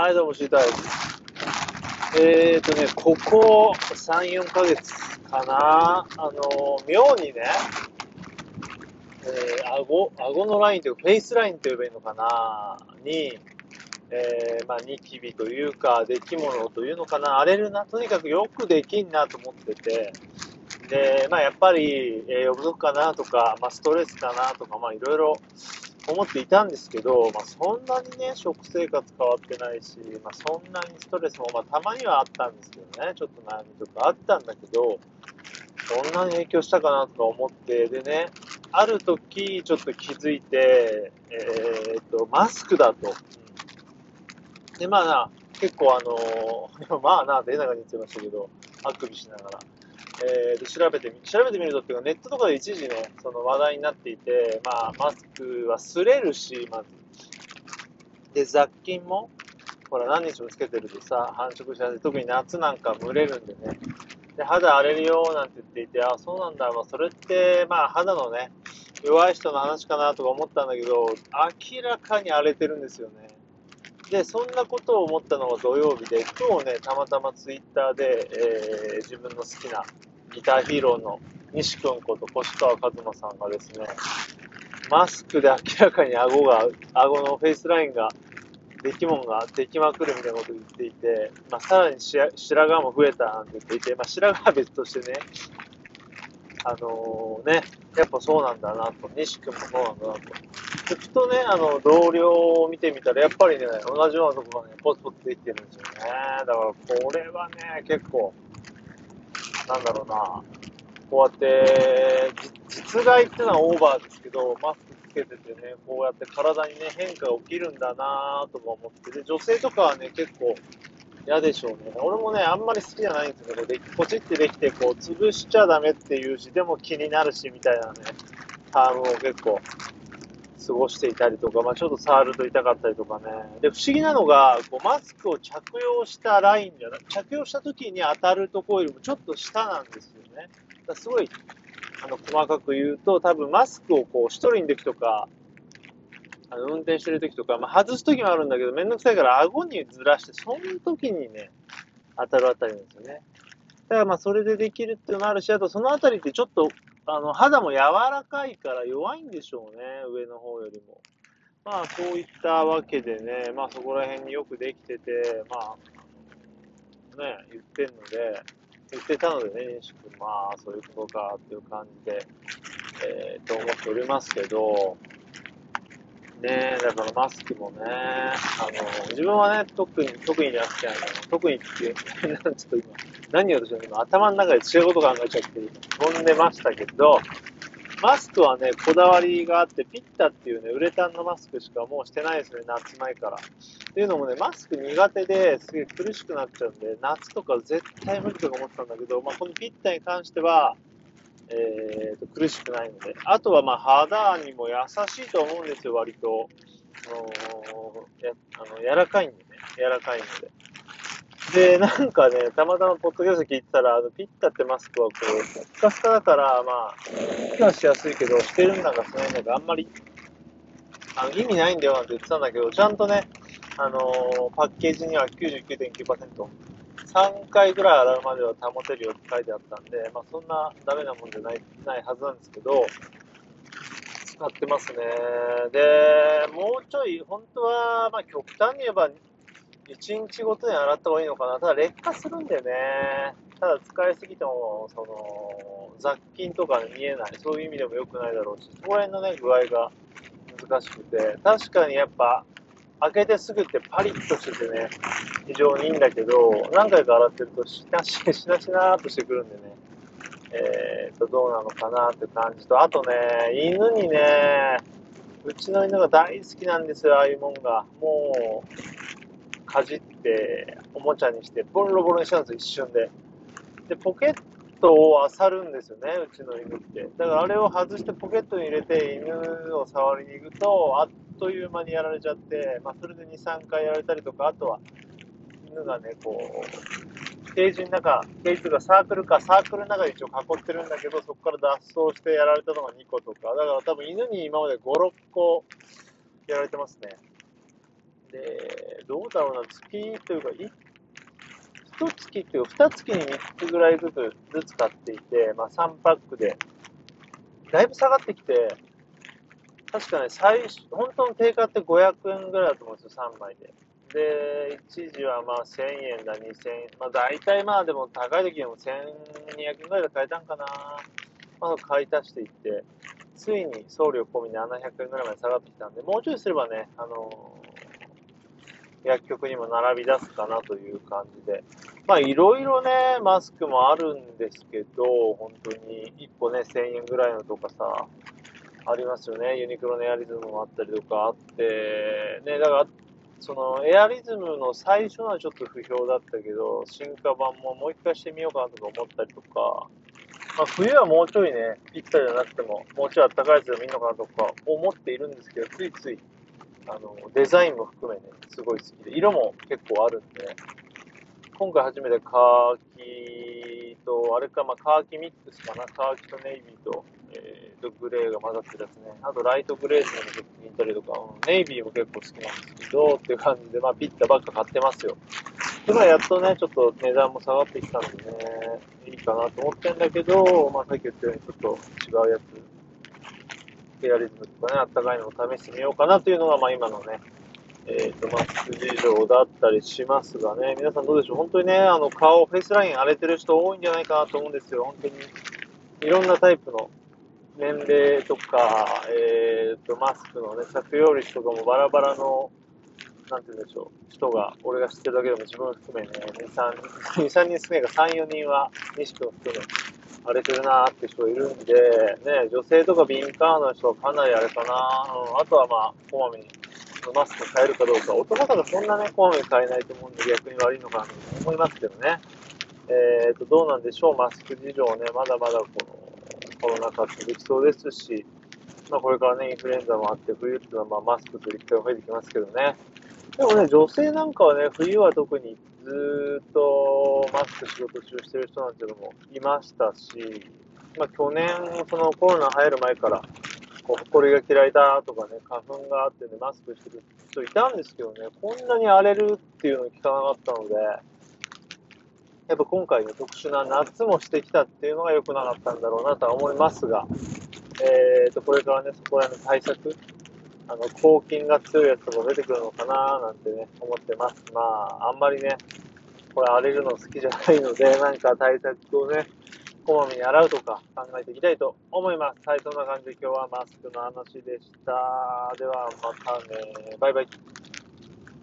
はい、どうも、知りたい。です。えーとね、ここ3、4ヶ月かな、あの、妙にね、えー、顎、顎のラインというか、フェイスラインと呼べばいいのかな、に、えー、まあ、ニキビというか、出来物というのかな、荒れるな、とにかくよくできんなと思ってて、で、まあ、やっぱり、栄養不足かなとか、まあ、ストレスかなとか、まあ、いろいろ思っていたんですけど、まあ、そんなにね、食生活変わってないし、まあ、そんなにストレスも、まあ、たまにはあったんですけどね、ちょっと悩みとかあったんだけど、そんなに影響したかなとか思って、でね、ある時、ちょっと気づいて、えー、っと、マスクだと。で、まあな、結構あのー、まあな、出ながら言ってましたけど、あくびしながら。えー、で調べて、調べてみるとっていうか、ネットとかで一時ね、その話題になっていて、まあ、マスクは擦れるし、まず。で、雑菌も、ほら、何日もつけてるとさ、繁殖しやすい。特に夏なんか蒸れるんでね。で、肌荒れるよなんて言っていて、あ、そうなんだ。まあ、それって、まあ、肌のね、弱い人の話かなとか思ったんだけど、明らかに荒れてるんですよね。で、そんなことを思ったのが土曜日で、今日ね、たまたまツイッターで、えー、自分の好きなギターヒーローの西君こと越川和馬さんがですね、マスクで明らかに顎が、顎のフェイスラインが、出来物ができまくるみたいなことを言っていて、まあ、さらに白髪も増えたなんて言っていて、まあ、白髪は別としてね、あのー、ね、やっぱそうなんだなと、西君もそうなんだなと。でふとね、あの、同僚を見てみたら、やっぱりね、同じようなところがね、ポツポツできてるんですよね。だから、これはね、結構、なんだろうな、こうやって、実害っていうのはオーバーですけど、マスクつけててね、こうやって体にね、変化が起きるんだなぁとも思って、で、女性とかはね、結構嫌でしょうね。俺もね、あんまり好きじゃないんですけど、でポチってできて、こう、潰しちゃダメっていうし、でも気になるし、みたいなね、タームを結構、過ごしていたりとか、まあ、ちょっと触ると痛かったりとかね。で、不思議なのが、こうマスクを着用したラインじゃな、着用した時に当たるところよりもちょっと下なんですよね。だすごい、あの、細かく言うと、多分マスクをこう、一人の時とか、あの、運転してる時とか、まあ、外す時もあるんだけど、めんどくさいから顎にずらして、その時にね、当たるあたりなんですよね。だからまあ、それでできるっていうのもあるし、あとそのあたりってちょっとあの、肌も柔らかいから弱いんでしょうね、上の方よりも。まあ、そういったわけでね、まあ、そこら辺によくできてて、まあ、ね、言ってんので、言ってたのでね、西君、まあ、そういうことかっていう感じで、えー、と思っておりますけど、ねだからマスクもね、あの、自分はね、特に、特にじゃなくて、あの、特にっていう、なんちょっと今、何を私は今頭の中で違うこと考えちゃって飛んでましたけど、マスクはね、こだわりがあって、ピッタっていうね、ウレタンのマスクしかもうしてないですね、夏前から。っていうのもね、マスク苦手ですげえ苦しくなっちゃうんで、夏とか絶対無理とか思ってたんだけど、まあ、このピッタに関しては、えーと、苦しくないので。あとはまあ肌にも優しいと思うんですよ、割と。あのやあの柔らかいんでね、柔らかいので。で、なんかね、たまたまポッドキャスト聞いてたら、あの、ピッタってマスクはこう、ふかふかだから、まあ、ふかしやすいけど、してるんだかしないんだか、あんまり、あの、意味ないんだよなんて言ってたんだけど、ちゃんとね、あのー、パッケージには99.9%、3回ぐらい洗うまでは保てるよって書いてあったんで、まあ、そんなダメなもんじゃない、ないはずなんですけど、使ってますね。で、もうちょい、本当は、まあ、極端に言えば、1日ごとに洗った方がいいのかな。ただ劣化するんでね。ただ使いすぎても、その、雑菌とか、ね、見えない。そういう意味でも良くないだろうし、そこら辺のね、具合が難しくて。確かにやっぱ、開けてすぐってパリッとしててね、非常にいいんだけど、何回か洗ってるとしなし、しなしなーっとしてくるんでね、えーと、どうなのかなって感じと、あとね、犬にね、うちの犬が大好きなんですよ、ああいうもんが。もう、かじって、おもちゃにして、ボロボロにしちゃうんですよ、一瞬で。で、ポケットを漁るんですよね、うちの犬って。だからあれを外してポケットに入れて犬を触りに行くと、あっという間にやられちゃって、まあ、それで2、3回やられたりとか、あとは、犬がね、こう、ケージの中、ケージがサークルか、サークルの中で一応囲ってるんだけど、そこから脱走してやられたのが2個とか、だから多分犬に今まで5、6個やられてますね。で、どうだろうな、月というか、1月っていうか、2月に3つぐらいずつずつ買っていて、まあ、3パックで、だいぶ下がってきて、確かね、最初、本当の定価って500円ぐらいだと思うんですよ、3枚で。で、一時はまあ1000円だ、2000円、まあ大体まあでも高い時でも1200円ぐらいで買えたんかな。まあ買い足していって、ついに送料込みで700円ぐらいまで下がってきたんで、もうちょいすればね、あの、薬局にも並び出すかなという感じで。まあいろいろね、マスクもあるんですけど、本当に1個ね、1000円ぐらいのとかさ、ありますよね。ユニクロのエアリズムもあったりとかあって、ね、だから、そのエアリズムの最初はちょっと不評だったけど、進化版ももう一回してみようかなとか思ったりとか、まあ、冬はもうちょいね、ピッタじゃなくても、もうちょい暖かいやつでもいいのかなとか思っているんですけど、ついつい、あの、デザインも含めね、すごい好きで、色も結構あるんで、今回初めてカーキと、あれか、まあ、カーキミックスかな、カーキとネイビーと、えー、とグレーが混ざってるやつね。あとライトグレーっていうのもちょっと似たりとか、ネイビーも結構好きなんですけど、っていう感じで、まあ、ピッタばっか買ってますよ。で、まあ、やっとね、ちょっと値段も下がってきたんでね、いいかなと思ってんだけど、まあ、さっき言ったようにちょっと違うやつ、エアリズムとかね、あったかいのを試してみようかなというのが、まあ、今のね、えっ、ー、と、マスク事情だったりしますがね、皆さんどうでしょう？本当にね、あの、顔、フェイスライン荒れてる人多いんじゃないかなと思うんですよ。本当に。いろんなタイプの年齢とか、えっ、ー、と、マスクのね、着用率とかもバラバラの、なんて言うんでしょう、人が、俺が知ってるだけでも自分含めね、2、3、2、3人含めが3、4人は、西君含め、荒れてるなーって人いるんで、ね、女性とか敏感な人はかなりあれかな、うん、あとはまあ、こまめにマスク変えるかどうか、男とかそんなね、こまめに変えないと思うんで逆に悪いのかなと思いますけどね。えっ、と、どうなんでしょう、マスク事情ね、まだまだこの、コロナ禍続きそうですし、まあ、これからね、インフルエンザもあって、冬っていうのはまあマスクする機会が増えてきますけどね。でもね、女性なんかはね、冬は特にずっとマスク仕事中してる人なんていうのもいましたし、まあ、去年、そのコロナ入る前から、こう、埃が嫌いだとかね、花粉があってね、マスクしてる人いたんですけどね、こんなに荒れるっていうの聞かなかったので、やっぱ今回の特殊な夏もしてきたっていうのが良くなかったんだろうなとは思いますが、えーと、これからね、そこら辺の対策、あの、抗菌が強いやつとか出てくるのかななんてね、思ってます。まあ、あんまりね、これ荒れるの好きじゃないので、なんか対策をね、こまめに洗うとか考えていきたいと思います。はい、そんな感じで今日はマスクの話でした。ではまたね。バイバイ。